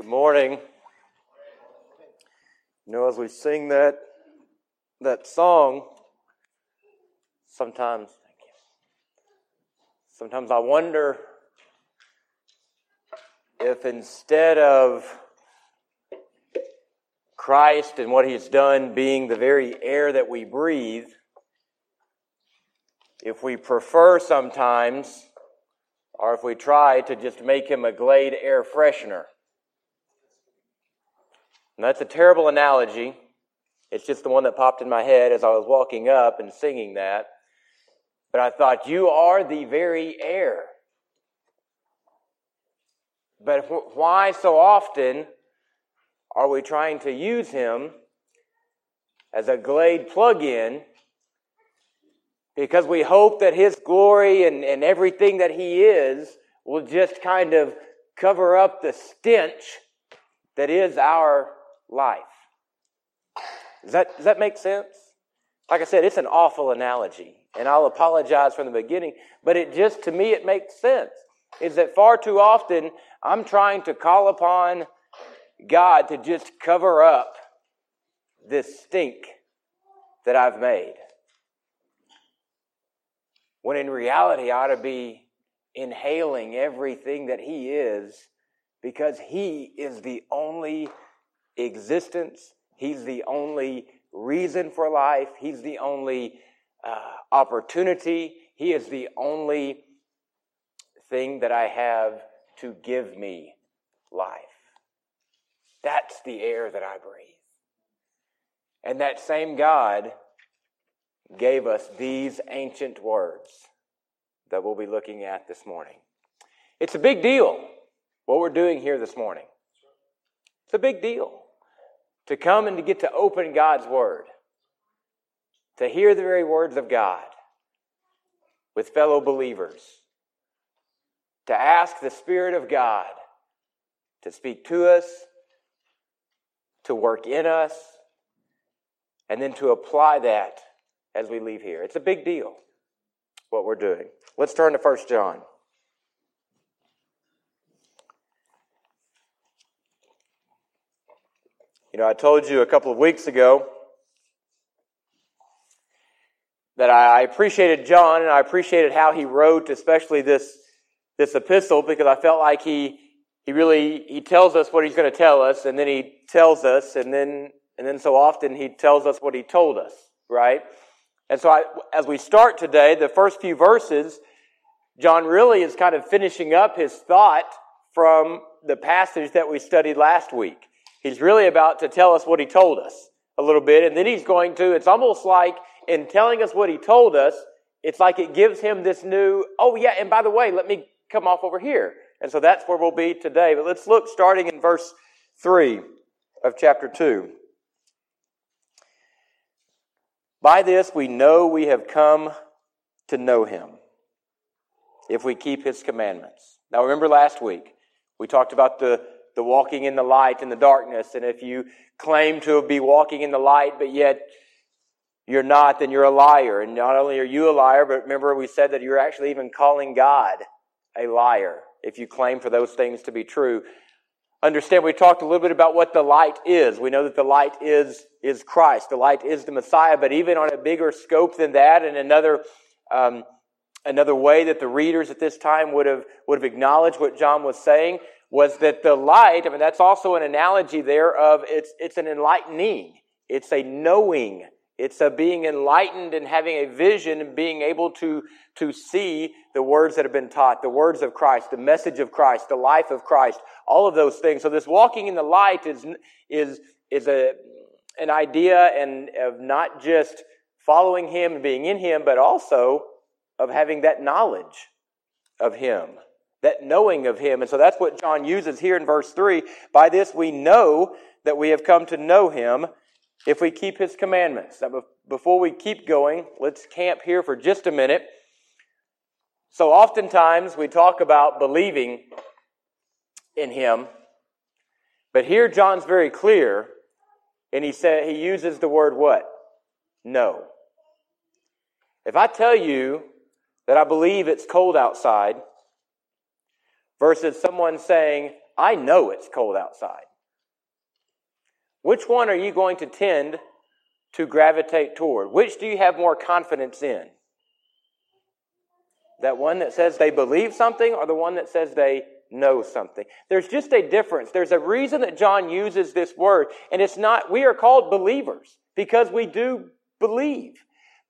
Good morning. You know, as we sing that that song, sometimes sometimes I wonder if instead of Christ and what he's done being the very air that we breathe, if we prefer sometimes, or if we try to just make him a Glade air freshener. And that's a terrible analogy. It's just the one that popped in my head as I was walking up and singing that. But I thought, you are the very air. But why so often are we trying to use him as a Glade plug in? Because we hope that his glory and, and everything that he is will just kind of cover up the stench that is our life. Does that, does that make sense? Like I said, it's an awful analogy, and I'll apologize from the beginning, but it just, to me, it makes sense. Is that far too often I'm trying to call upon God to just cover up this stink that I've made. When in reality, I ought to be inhaling everything that He is because He is the only existence. He's the only reason for life. He's the only uh, opportunity. He is the only thing that I have to give me life. That's the air that I breathe. And that same God gave us these ancient words that we'll be looking at this morning. It's a big deal what we're doing here this morning. It's a big deal to come and to get to open God's Word, to hear the very words of God with fellow believers, to ask the Spirit of God to speak to us, to work in us, and then to apply that as we leave here. It's a big deal what we're doing. Let's turn to 1 John. Know, I told you a couple of weeks ago that I appreciated John and I appreciated how he wrote, especially this, this epistle, because I felt like he, he really, he tells us what he's going to tell us and then he tells us and then, and then so often he tells us what he told us, right? And so I, as we start today, the first few verses, John really is kind of finishing up his thought from the passage that we studied last week. He's really about to tell us what he told us a little bit, and then he's going to, it's almost like in telling us what he told us, it's like it gives him this new, oh yeah, and by the way, let me come off over here. And so that's where we'll be today. But let's look starting in verse 3 of chapter 2. By this we know we have come to know him if we keep his commandments. Now remember last week, we talked about the the walking in the light and the darkness. And if you claim to be walking in the light, but yet you're not, then you're a liar. And not only are you a liar, but remember we said that you're actually even calling God a liar if you claim for those things to be true. Understand, we talked a little bit about what the light is. We know that the light is, is Christ. The light is the Messiah, but even on a bigger scope than that and another, um, another way that the readers at this time would have, would have acknowledged what John was saying was that the light, I mean, that's also an analogy there of it's, it's an enlightening. It's a knowing. It's a being enlightened and having a vision and being able to, to see the words that have been taught, the words of Christ, the message of Christ, the life of Christ, all of those things. So this walking in the light is, is, is a, an idea and of not just following Him and being in Him, but also of having that knowledge of Him that knowing of him. And so that's what John uses here in verse 3. By this we know that we have come to know him if we keep his commandments. Now, before we keep going, let's camp here for just a minute. So oftentimes we talk about believing in him, but here John's very clear, and he said he uses the word what? Know. If I tell you that I believe it's cold outside, versus someone saying, I know it's cold outside. Which one are you going to tend to gravitate toward? Which do you have more confidence in? That one that says they believe something or the one that says they know something? There's just a difference. There's a reason that John uses this word, and it's not, we are called believers because we do believe.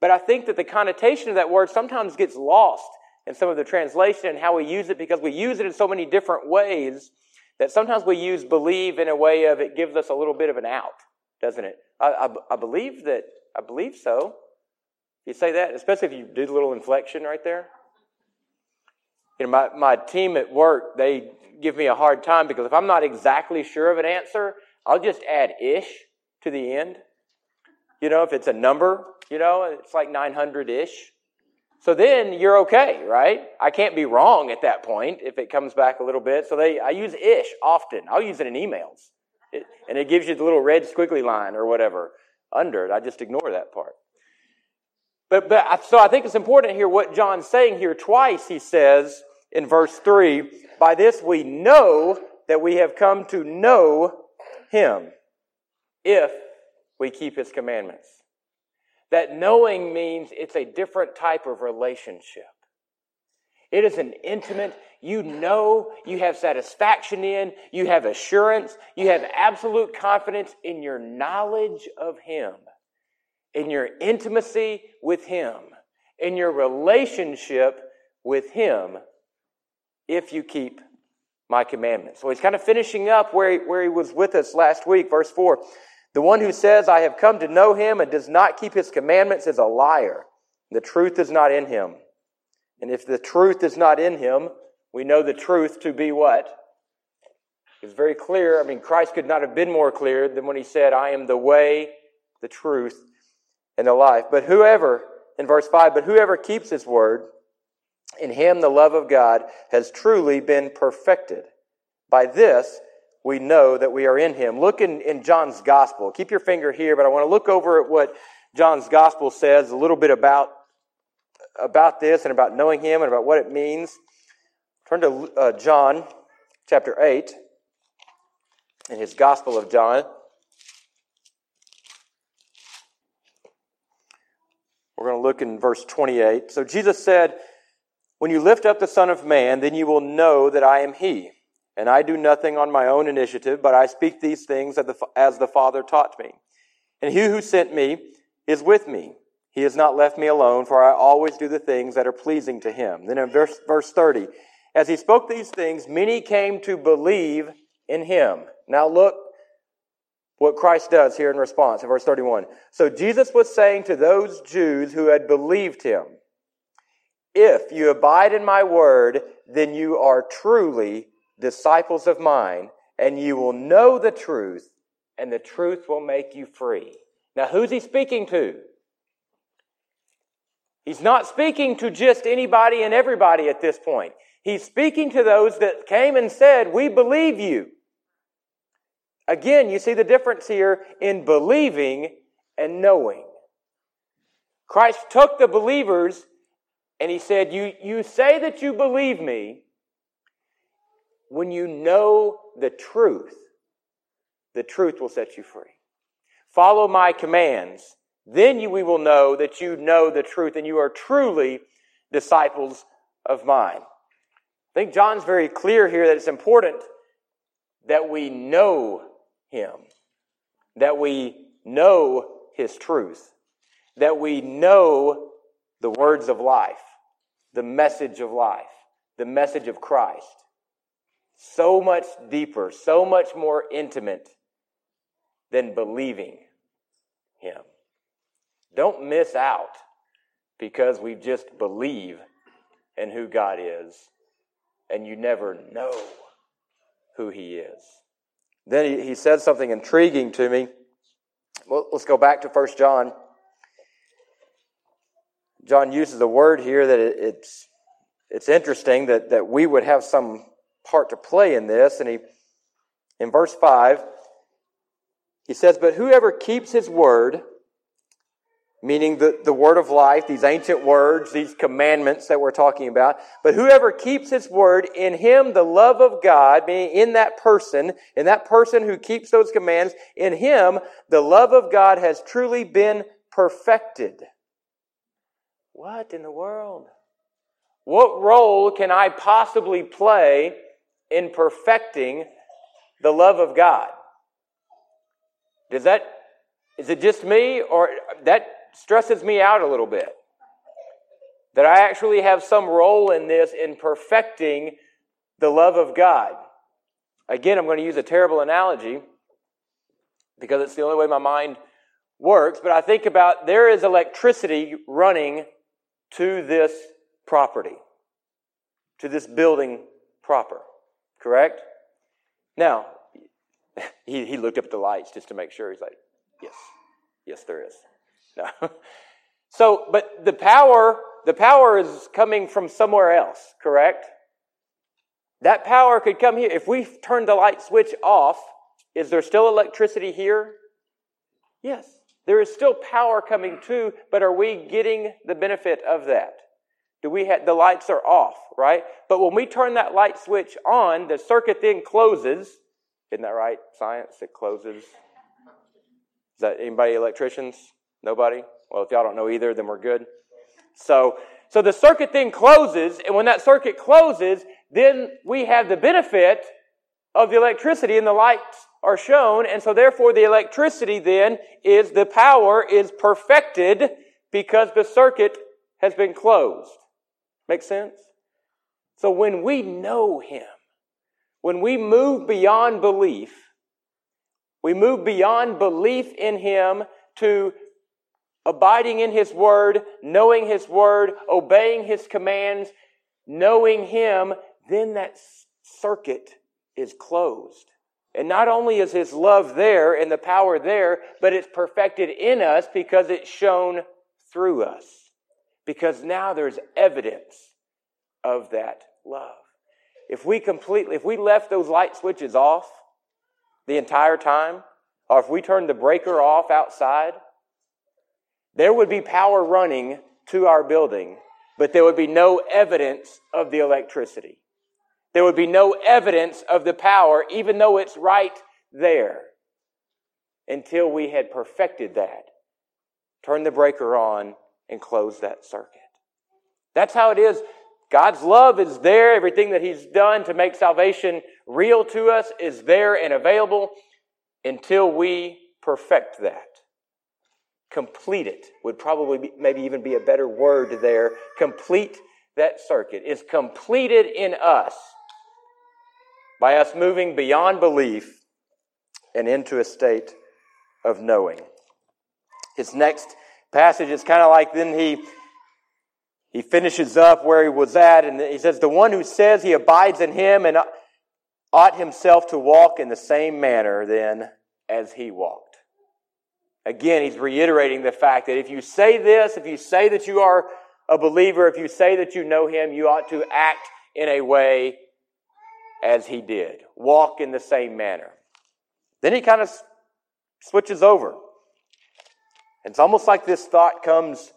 But I think that the connotation of that word sometimes gets lost in some of the translation and how we use it because we use it in so many different ways that sometimes we use believe in a way of it gives us a little bit of an out, doesn't it? I, I, I believe that, I believe so. You say that, especially if you do a little inflection right there. You know, my, my team at work, they give me a hard time because if I'm not exactly sure of an answer, I'll just add ish to the end. You know, if it's a number, you know, it's like 900 ish. So then you're okay, right? I can't be wrong at that point if it comes back a little bit. So they, I use ish often. I'll use it in emails. It, and it gives you the little red squiggly line or whatever under it. I just ignore that part. But, but so I think it's important hear what John's saying here. Twice he says in verse 3 By this we know that we have come to know him if we keep his commandments. That knowing means it's a different type of relationship. It is an intimate, you know, you have satisfaction in, you have assurance, you have absolute confidence in your knowledge of Him, in your intimacy with Him, in your relationship with Him, if you keep my commandments. So he's kind of finishing up where he, where he was with us last week, verse 4. The one who says, I have come to know him and does not keep his commandments is a liar. The truth is not in him. And if the truth is not in him, we know the truth to be what? It's very clear. I mean, Christ could not have been more clear than when he said, I am the way, the truth, and the life. But whoever, in verse 5, but whoever keeps his word, in him the love of God has truly been perfected. By this, we know that we are in him. Look in, in John's gospel. Keep your finger here, but I want to look over at what John's gospel says a little bit about, about this and about knowing him and about what it means. Turn to uh, John chapter 8 in his gospel of John. We're going to look in verse 28. So Jesus said, When you lift up the Son of Man, then you will know that I am he and I do nothing on my own initiative, but I speak these things as the Father taught me. And he who sent me is with me. He has not left me alone, for I always do the things that are pleasing to him. Then in verse, verse 30, as he spoke these things, many came to believe in him. Now look what Christ does here in response in verse 31. So Jesus was saying to those Jews who had believed him, If you abide in my word, then you are truly disciples of mine, and you will know the truth, and the truth will make you free. Now, who's he speaking to? He's not speaking to just anybody and everybody at this point. He's speaking to those that came and said, We believe you. Again, you see the difference here in believing and knowing. Christ took the believers and he said, You, you say that you believe me, when you know the truth, the truth will set you free. Follow my commands. Then you, we will know that you know the truth and you are truly disciples of mine. I think John's very clear here that it's important that we know him, that we know his truth, that we know the words of life, the message of life, the message of Christ so much deeper, so much more intimate than believing Him. Don't miss out because we just believe in who God is and you never know who He is. Then he, he said something intriguing to me. Well, let's go back to 1 John. John uses a word here that it, it's, it's interesting that, that we would have some part to play in this. And he, in verse 5, he says, But whoever keeps his word, meaning the, the word of life, these ancient words, these commandments that we're talking about. But whoever keeps his word, in him the love of God, meaning in that person, in that person who keeps those commands, in him the love of God has truly been perfected. What in the world? What role can I possibly play in perfecting the love of God? Does that, is it just me or that stresses me out a little bit? That I actually have some role in this in perfecting the love of God. Again, I'm going to use a terrible analogy because it's the only way my mind works, but I think about there is electricity running to this property, to this building proper. Correct? Now, he, he looked up at the lights just to make sure. He's like, yes, yes, there is. No. So, but the power, the power is coming from somewhere else, correct? That power could come here. If we turn the light switch off, is there still electricity here? Yes. There is still power coming too, but are we getting the benefit of that? Do we have, the lights are off, right? But when we turn that light switch on, the circuit then closes. Isn't that right? Science, it closes. Is that anybody electricians? Nobody? Well, if y'all don't know either, then we're good. So, so the circuit then closes, and when that circuit closes, then we have the benefit of the electricity and the lights are shown, and so therefore the electricity then is the power is perfected because the circuit has been closed. Make sense? So when we know Him, when we move beyond belief, we move beyond belief in Him to abiding in His Word, knowing His Word, obeying His commands, knowing Him, then that circuit is closed. And not only is His love there and the power there, but it's perfected in us because it's shown through us because now there's evidence of that love. If we completely, if we left those light switches off the entire time, or if we turned the breaker off outside, there would be power running to our building, but there would be no evidence of the electricity. There would be no evidence of the power, even though it's right there, until we had perfected that. Turn the breaker on and close that circuit. That's how it is. God's love is there. Everything that He's done to make salvation real to us is there and available until we perfect that. Complete it would probably be, maybe even be a better word there. Complete that circuit is completed in us by us moving beyond belief and into a state of knowing. His next passage is kind of like then he he finishes up where he was at and he says the one who says he abides in him and ought himself to walk in the same manner then as he walked. Again he's reiterating the fact that if you say this if you say that you are a believer if you say that you know him you ought to act in a way as he did walk in the same manner. Then he kind of switches over it's almost like this thought comes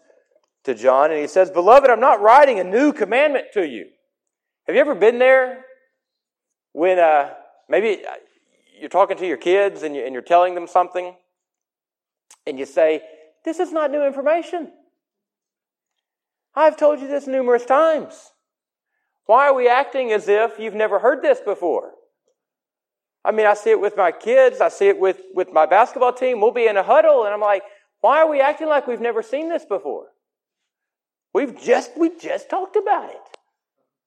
to John and he says, Beloved, I'm not writing a new commandment to you. Have you ever been there when uh, maybe uh, you're talking to your kids and, you, and you're telling them something and you say, This is not new information. I've told you this numerous times. Why are we acting as if you've never heard this before? I mean, I see it with my kids. I see it with, with my basketball team. We'll be in a huddle, and I'm like, why are we acting like we've never seen this before? We've just, we just talked about it.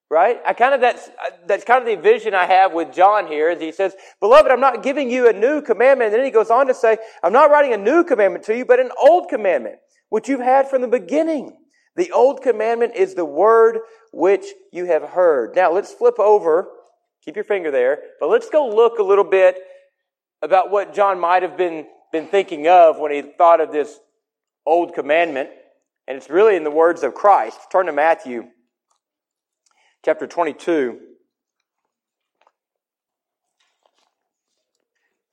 Right? I kind of, that's, that's kind of the vision I have with John here as he says, beloved, I'm not giving you a new commandment. And then he goes on to say, I'm not writing a new commandment to you, but an old commandment, which you've had from the beginning. The old commandment is the word which you have heard. Now let's flip over. Keep your finger there. But let's go look a little bit about what John might have been been thinking of when he thought of this old commandment. And it's really in the words of Christ. Turn to Matthew chapter 22.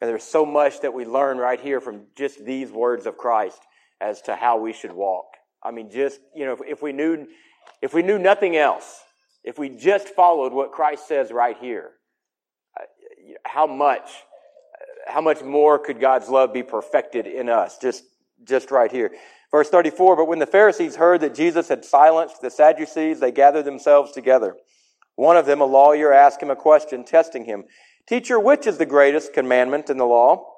And there's so much that we learn right here from just these words of Christ as to how we should walk. I mean, just, you know, if, if we knew, if we knew nothing else, if we just followed what Christ says right here, uh, how much, how much more could God's love be perfected in us? Just, just right here. Verse 34, but when the Pharisees heard that Jesus had silenced the Sadducees, they gathered themselves together. One of them, a lawyer, asked him a question, testing him. Teacher, which is the greatest commandment in the law?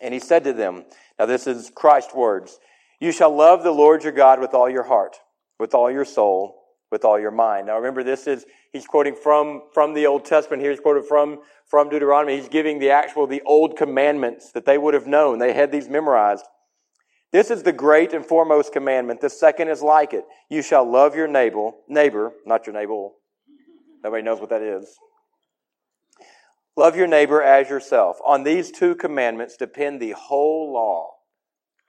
And he said to them, now this is Christ's words, you shall love the Lord your God with all your heart, with all your soul, with all your mind. Now remember, this is, he's quoting from, from the Old Testament. Here he's quoted from, from Deuteronomy. He's giving the actual, the old commandments that they would have known. They had these memorized. This is the great and foremost commandment. The second is like it. You shall love your neighbor, neighbor, not your neighbor. Nobody knows what that is. Love your neighbor as yourself. On these two commandments depend the whole law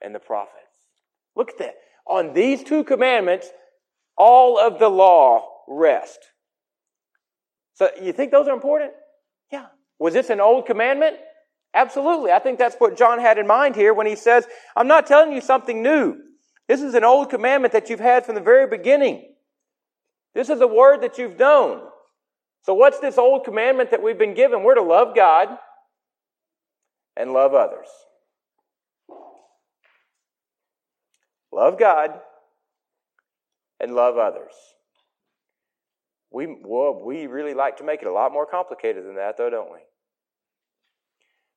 and the prophets. Look at that. On these two commandments, all of the law rest. So you think those are important? Yeah. Was this an old commandment? Absolutely. I think that's what John had in mind here when he says, I'm not telling you something new. This is an old commandment that you've had from the very beginning. This is a word that you've known. So what's this old commandment that we've been given? We're to love God and love others. Love God and love others. We, well, we really like to make it a lot more complicated than that, though, don't we?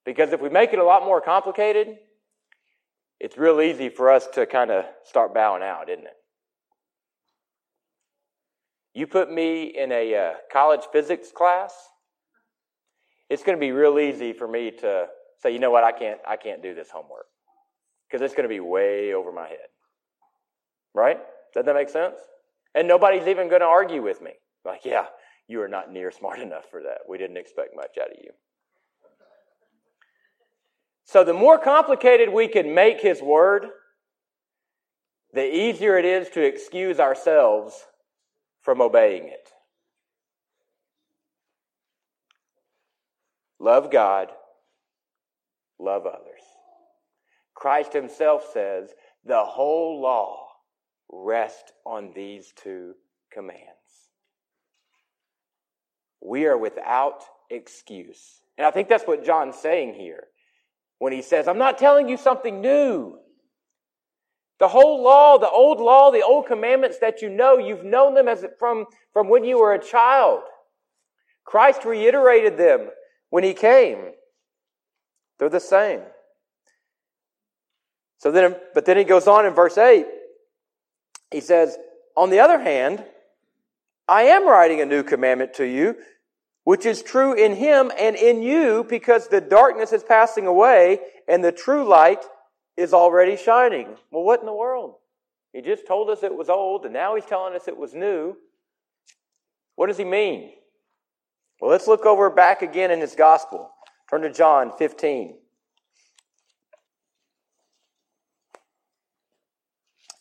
Because if we make it a lot more complicated, it's real easy for us to kind of start bowing out, isn't it? You put me in a uh, college physics class, it's going to be real easy for me to say, you know what, I can't, I can't do this homework because it's going to be way over my head. Right? Does that make sense? And nobody's even going to argue with me. Like, yeah, you are not near smart enough for that. We didn't expect much out of you. So the more complicated we can make His Word, the easier it is to excuse ourselves from obeying it. Love God, love others. Christ Himself says the whole law rests on these two commands. We are without excuse. And I think that's what John's saying here when he says, I'm not telling you something new. The whole law, the old law, the old commandments that you know, you've known them as from, from when you were a child. Christ reiterated them when he came. They're the same. So then, but then he goes on in verse 8. He says, On the other hand, I am writing a new commandment to you which is true in him and in you because the darkness is passing away and the true light is already shining. Well, what in the world? He just told us it was old and now he's telling us it was new. What does he mean? Well, let's look over back again in his gospel. Turn to John 15.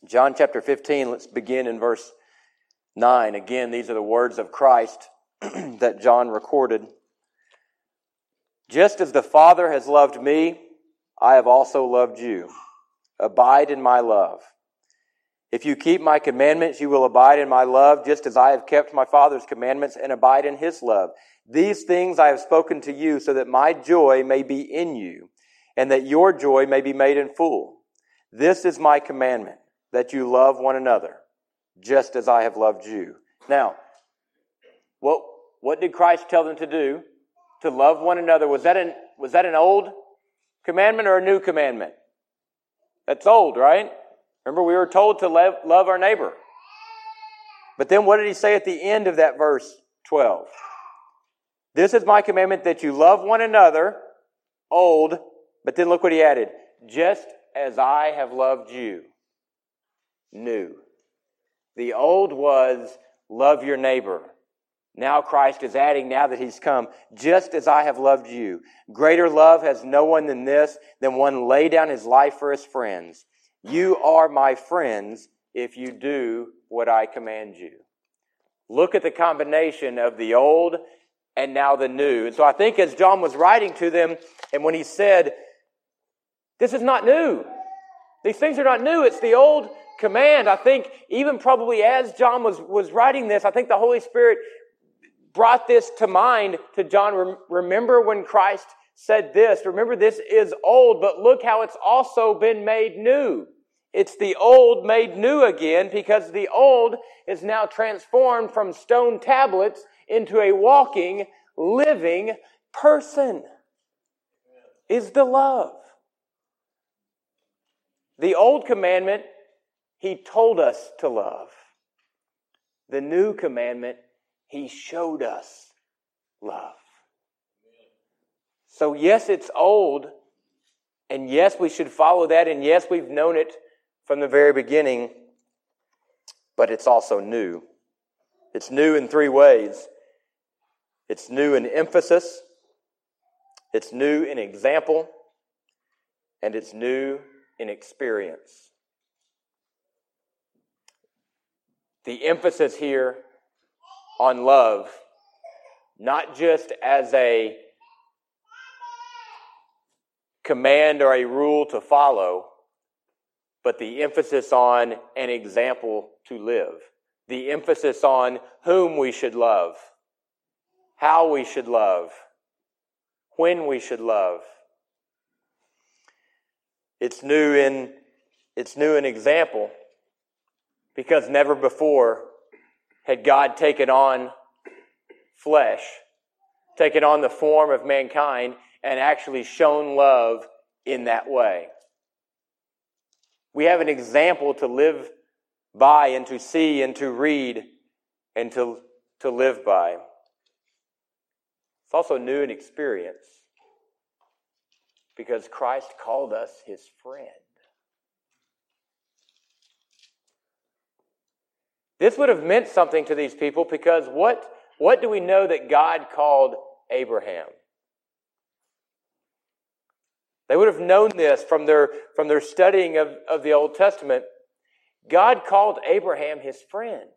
John chapter 15, let's begin in verse 9. Again, these are the words of Christ that John recorded. Just as the Father has loved me, I have also loved you. Abide in my love. If you keep my commandments, you will abide in my love, just as I have kept my Father's commandments and abide in his love. These things I have spoken to you so that my joy may be in you and that your joy may be made in full. This is my commandment, that you love one another, just as I have loved you. Now, what, what did Christ tell them to do? To love one another. Was that an, was that an old commandment or a new commandment? That's old, right? Remember, we were told to love, love our neighbor. But then what did he say at the end of that verse 12? This is my commandment that you love one another, old, but then look what he added. Just as I have loved you, new. The old was love your neighbor. Now Christ is adding, now that he's come, just as I have loved you. Greater love has no one than this, than one lay down his life for his friends. You are my friends if you do what I command you. Look at the combination of the old and now the new. And so I think as John was writing to them, and when he said, This is not new. These things are not new. It's the old command. I think even probably as John was, was writing this, I think the Holy Spirit brought this to mind to John. Remember when Christ said this? Remember this is old, but look how it's also been made new. It's the old made new again because the old is now transformed from stone tablets into a walking, living person. Is the love. The old commandment, he told us to love. The new commandment, he showed us love. So, yes, it's old, and yes, we should follow that, and yes, we've known it from the very beginning, but it's also new. It's new in three ways it's new in emphasis, it's new in example, and it's new in experience. The emphasis here on love, not just as a command or a rule to follow, but the emphasis on an example to live. The emphasis on whom we should love, how we should love, when we should love. It's new in it's new in example because never before had God taken on flesh, taken on the form of mankind, and actually shown love in that way. We have an example to live by and to see and to read and to, to live by. It's also new in experience because Christ called us his friend. This would have meant something to these people because what, what do we know that God called Abraham? They would have known this from their, from their studying of, of the Old Testament. God called Abraham his friend.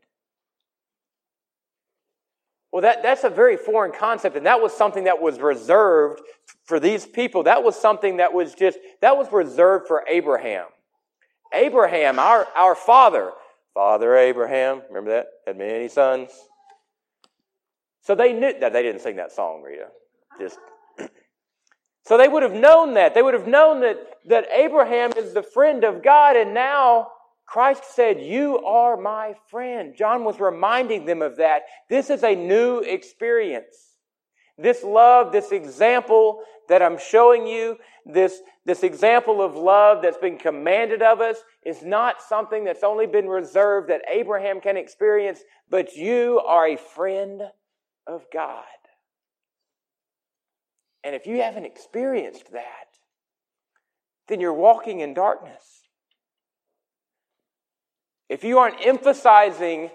Well, that, that's a very foreign concept, and that was something that was reserved for these people. That was something that was just, that was reserved for Abraham. Abraham, our, our father, Father Abraham, remember that? Had many sons. So they knew that they didn't sing that song, Rita. Just so they would have known that. They would have known that, that Abraham is the friend of God, and now Christ said, You are my friend. John was reminding them of that. This is a new experience. This love, this example that I'm showing you, this, this example of love that's been commanded of us, is not something that's only been reserved that Abraham can experience, but you are a friend of God. And if you haven't experienced that, then you're walking in darkness. If you aren't emphasizing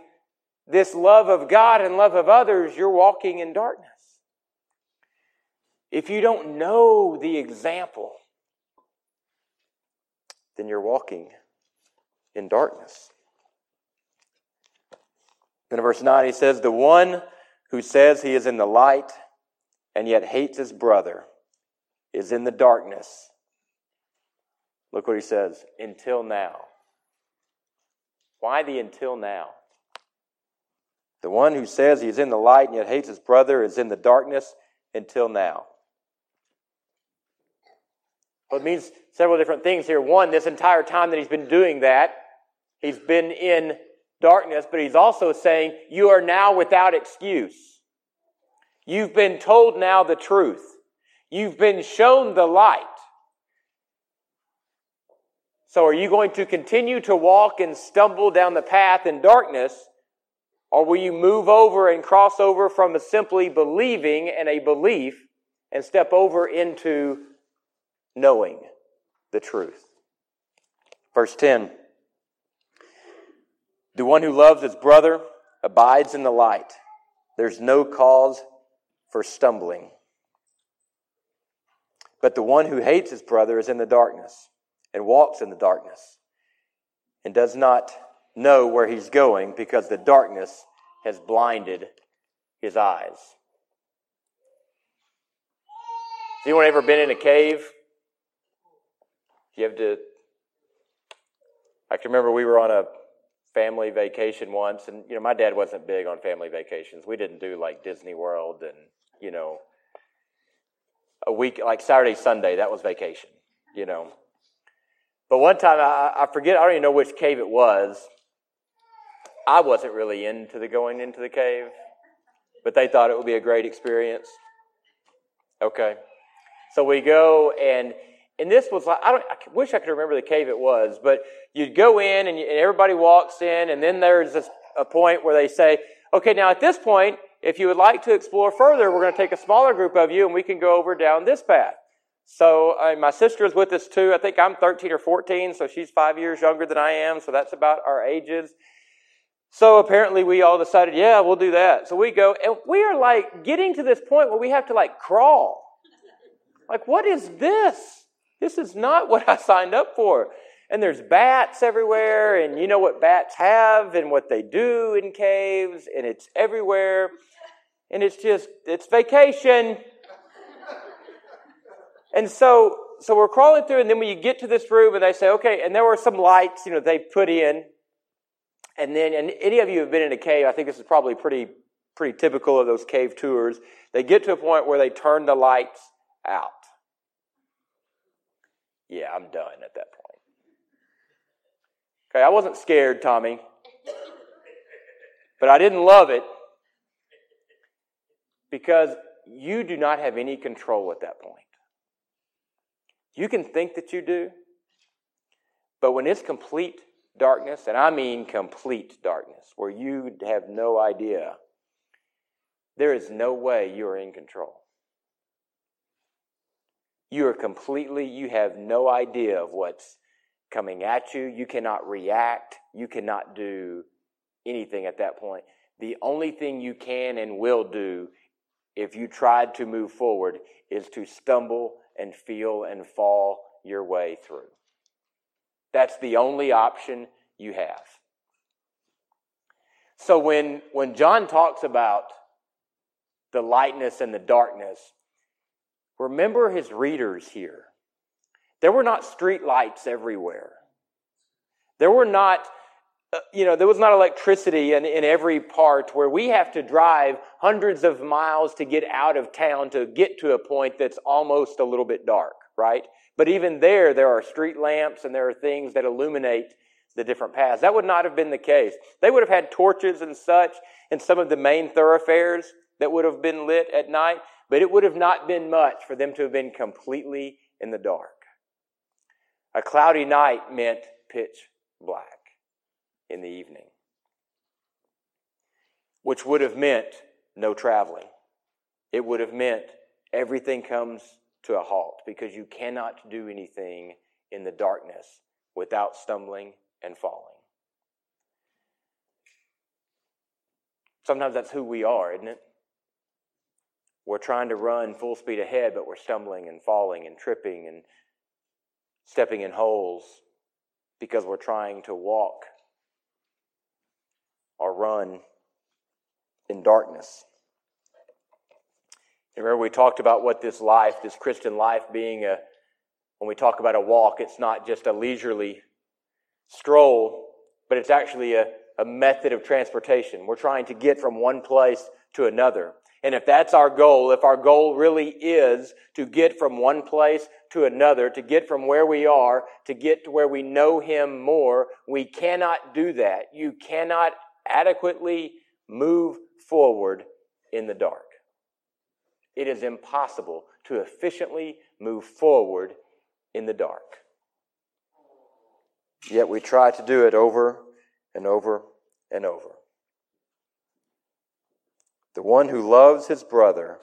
this love of God and love of others, you're walking in darkness. If you don't know the example, then you're walking in darkness. Then in verse 9, he says, The one who says he is in the light and yet hates his brother is in the darkness. Look what he says until now. Why the until now? The one who says he is in the light and yet hates his brother is in the darkness until now. Well, it means several different things here. One, this entire time that he's been doing that, he's been in darkness, but he's also saying, You are now without excuse. You've been told now the truth. You've been shown the light. So are you going to continue to walk and stumble down the path in darkness? Or will you move over and cross over from a simply believing and a belief and step over into knowing the truth? Verse 10 The one who loves his brother abides in the light. There's no cause for stumbling. But the one who hates his brother is in the darkness and walks in the darkness and does not know where he's going because the darkness has blinded his eyes. Has anyone ever been in a cave? You have to I can remember we were on a family vacation once, and you know, my dad wasn't big on family vacations. We didn't do like Disney World and you know, a week like Saturday, Sunday. That was vacation, you know. But one time, I, I forget. I don't even know which cave it was. I wasn't really into the going into the cave, but they thought it would be a great experience. Okay, so we go and and this was like, I, don't, I wish I could remember the cave it was, but you'd go in and, you, and everybody walks in, and then there's this, a point where they say, okay, now at this point, if you would like to explore further, we're going to take a smaller group of you and we can go over down this path. So uh, my sister is with us too. I think I'm 13 or 14, so she's five years younger than I am, so that's about our ages. So apparently we all decided, yeah, we'll do that. So we go, and we are like getting to this point where we have to like crawl. Like, what is this? This is not what I signed up for. And there's bats everywhere, and you know what bats have and what they do in caves, and it's everywhere. And it's just, it's vacation. and so, so we're crawling through, and then when you get to this room, and they say, okay, and there were some lights, you know, they put in. And then, and any of you have been in a cave, I think this is probably pretty, pretty typical of those cave tours. They get to a point where they turn the lights out yeah, I'm done at that point. Okay, I wasn't scared, Tommy, but I didn't love it because you do not have any control at that point. You can think that you do, but when it's complete darkness, and I mean complete darkness, where you have no idea, there is no way you are in control. You are completely, you have no idea of what's coming at you. You cannot react. You cannot do anything at that point. The only thing you can and will do if you tried to move forward is to stumble and feel and fall your way through. That's the only option you have. So when, when John talks about the lightness and the darkness, Remember his readers here. There were not street lights everywhere. There were not, uh, you know, there was not electricity in, in every part where we have to drive hundreds of miles to get out of town to get to a point that's almost a little bit dark, right? But even there, there are street lamps and there are things that illuminate the different paths. That would not have been the case. They would have had torches and such in some of the main thoroughfares that would have been lit at night but it would have not been much for them to have been completely in the dark. A cloudy night meant pitch black in the evening, which would have meant no traveling. It would have meant everything comes to a halt because you cannot do anything in the darkness without stumbling and falling. Sometimes that's who we are, isn't it? We're trying to run full speed ahead, but we're stumbling and falling and tripping and stepping in holes because we're trying to walk or run in darkness. Remember, we talked about what this life, this Christian life, being a, when we talk about a walk, it's not just a leisurely stroll, but it's actually a, a method of transportation. We're trying to get from one place to another. And if that's our goal, if our goal really is to get from one place to another, to get from where we are, to get to where we know Him more, we cannot do that. You cannot adequately move forward in the dark. It is impossible to efficiently move forward in the dark. Yet we try to do it over and over and over. The one who loves his brother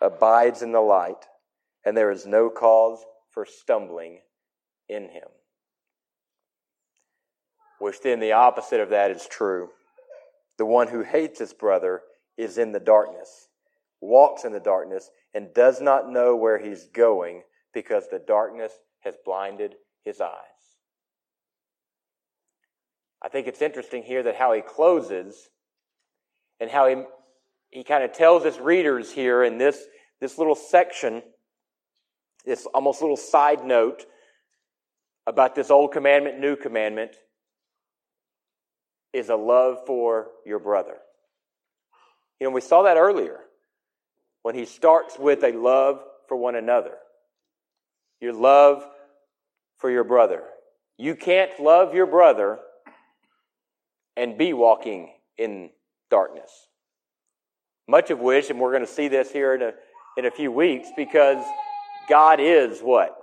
abides in the light, and there is no cause for stumbling in him. Which then the opposite of that is true. The one who hates his brother is in the darkness, walks in the darkness, and does not know where he's going because the darkness has blinded his eyes. I think it's interesting here that how he closes and how he he kind of tells his readers here in this, this little section, this almost little side note about this old commandment, new commandment. is a love for your brother. You know, we saw that earlier when he starts with a love for one another. Your love for your brother. You can't love your brother and be walking in darkness. Much of which, and we're going to see this here in a, in a few weeks, because God is what?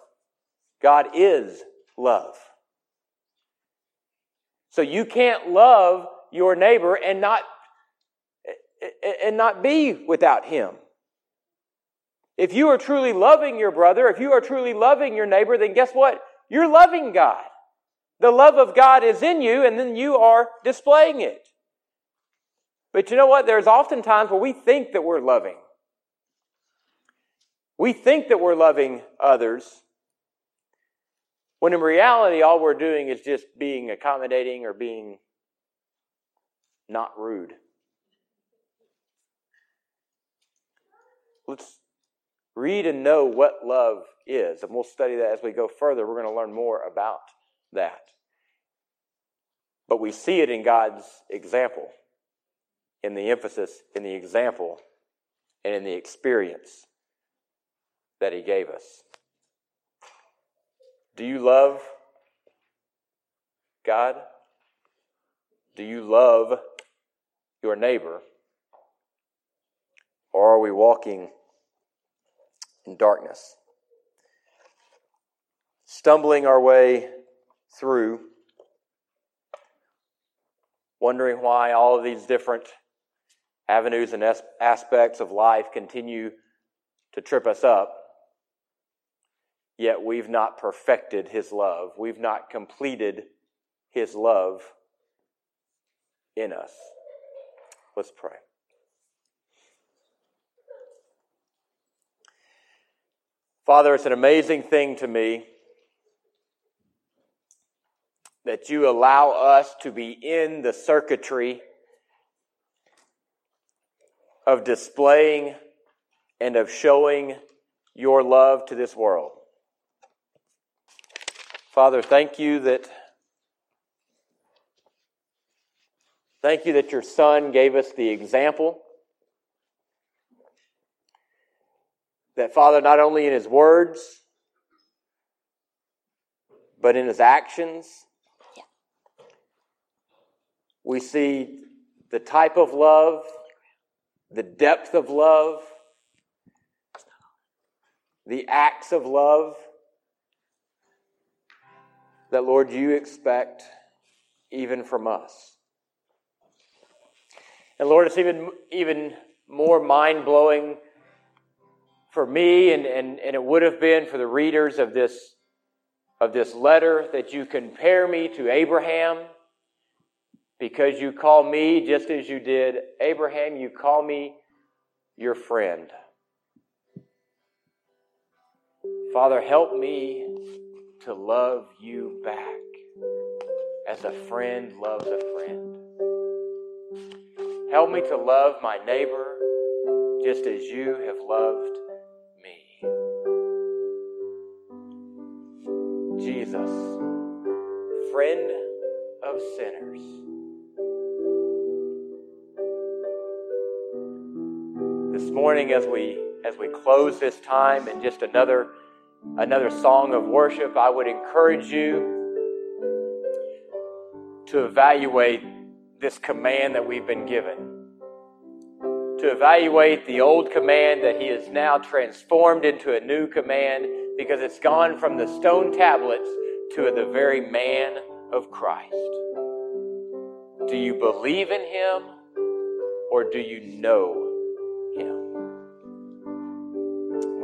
God is love. So you can't love your neighbor and not and not be without him. If you are truly loving your brother, if you are truly loving your neighbor, then guess what? You're loving God. The love of God is in you, and then you are displaying it. But you know what? There's often times where we think that we're loving. We think that we're loving others, when in reality, all we're doing is just being accommodating or being not rude. Let's read and know what love is, and we'll study that as we go further. We're going to learn more about that. But we see it in God's example, in the emphasis, in the example, and in the experience that He gave us. Do you love God? Do you love your neighbor? Or are we walking in darkness? Stumbling our way through, wondering why all of these different avenues and aspects of life continue to trip us up yet we've not perfected his love. We've not completed his love in us. Let's pray. Father, it's an amazing thing to me that you allow us to be in the circuitry of displaying and of showing your love to this world. Father, thank you that thank you that your son gave us the example. That Father, not only in his words, but in his actions, we see the type of love, the depth of love, the acts of love that, Lord, you expect even from us. And Lord, it's even, even more mind blowing for me, and, and, and it would have been for the readers of this, of this letter, that you compare me to Abraham because you call me just as you did Abraham, you call me your friend. Father, help me to love you back as a friend loves a friend. Help me to love my neighbor just as you have loved me. Jesus, friend of sinners. Morning as we as we close this time in just another another song of worship, I would encourage you to evaluate this command that we've been given. To evaluate the old command that He has now transformed into a new command because it's gone from the stone tablets to the very man of Christ. Do you believe in Him or do you know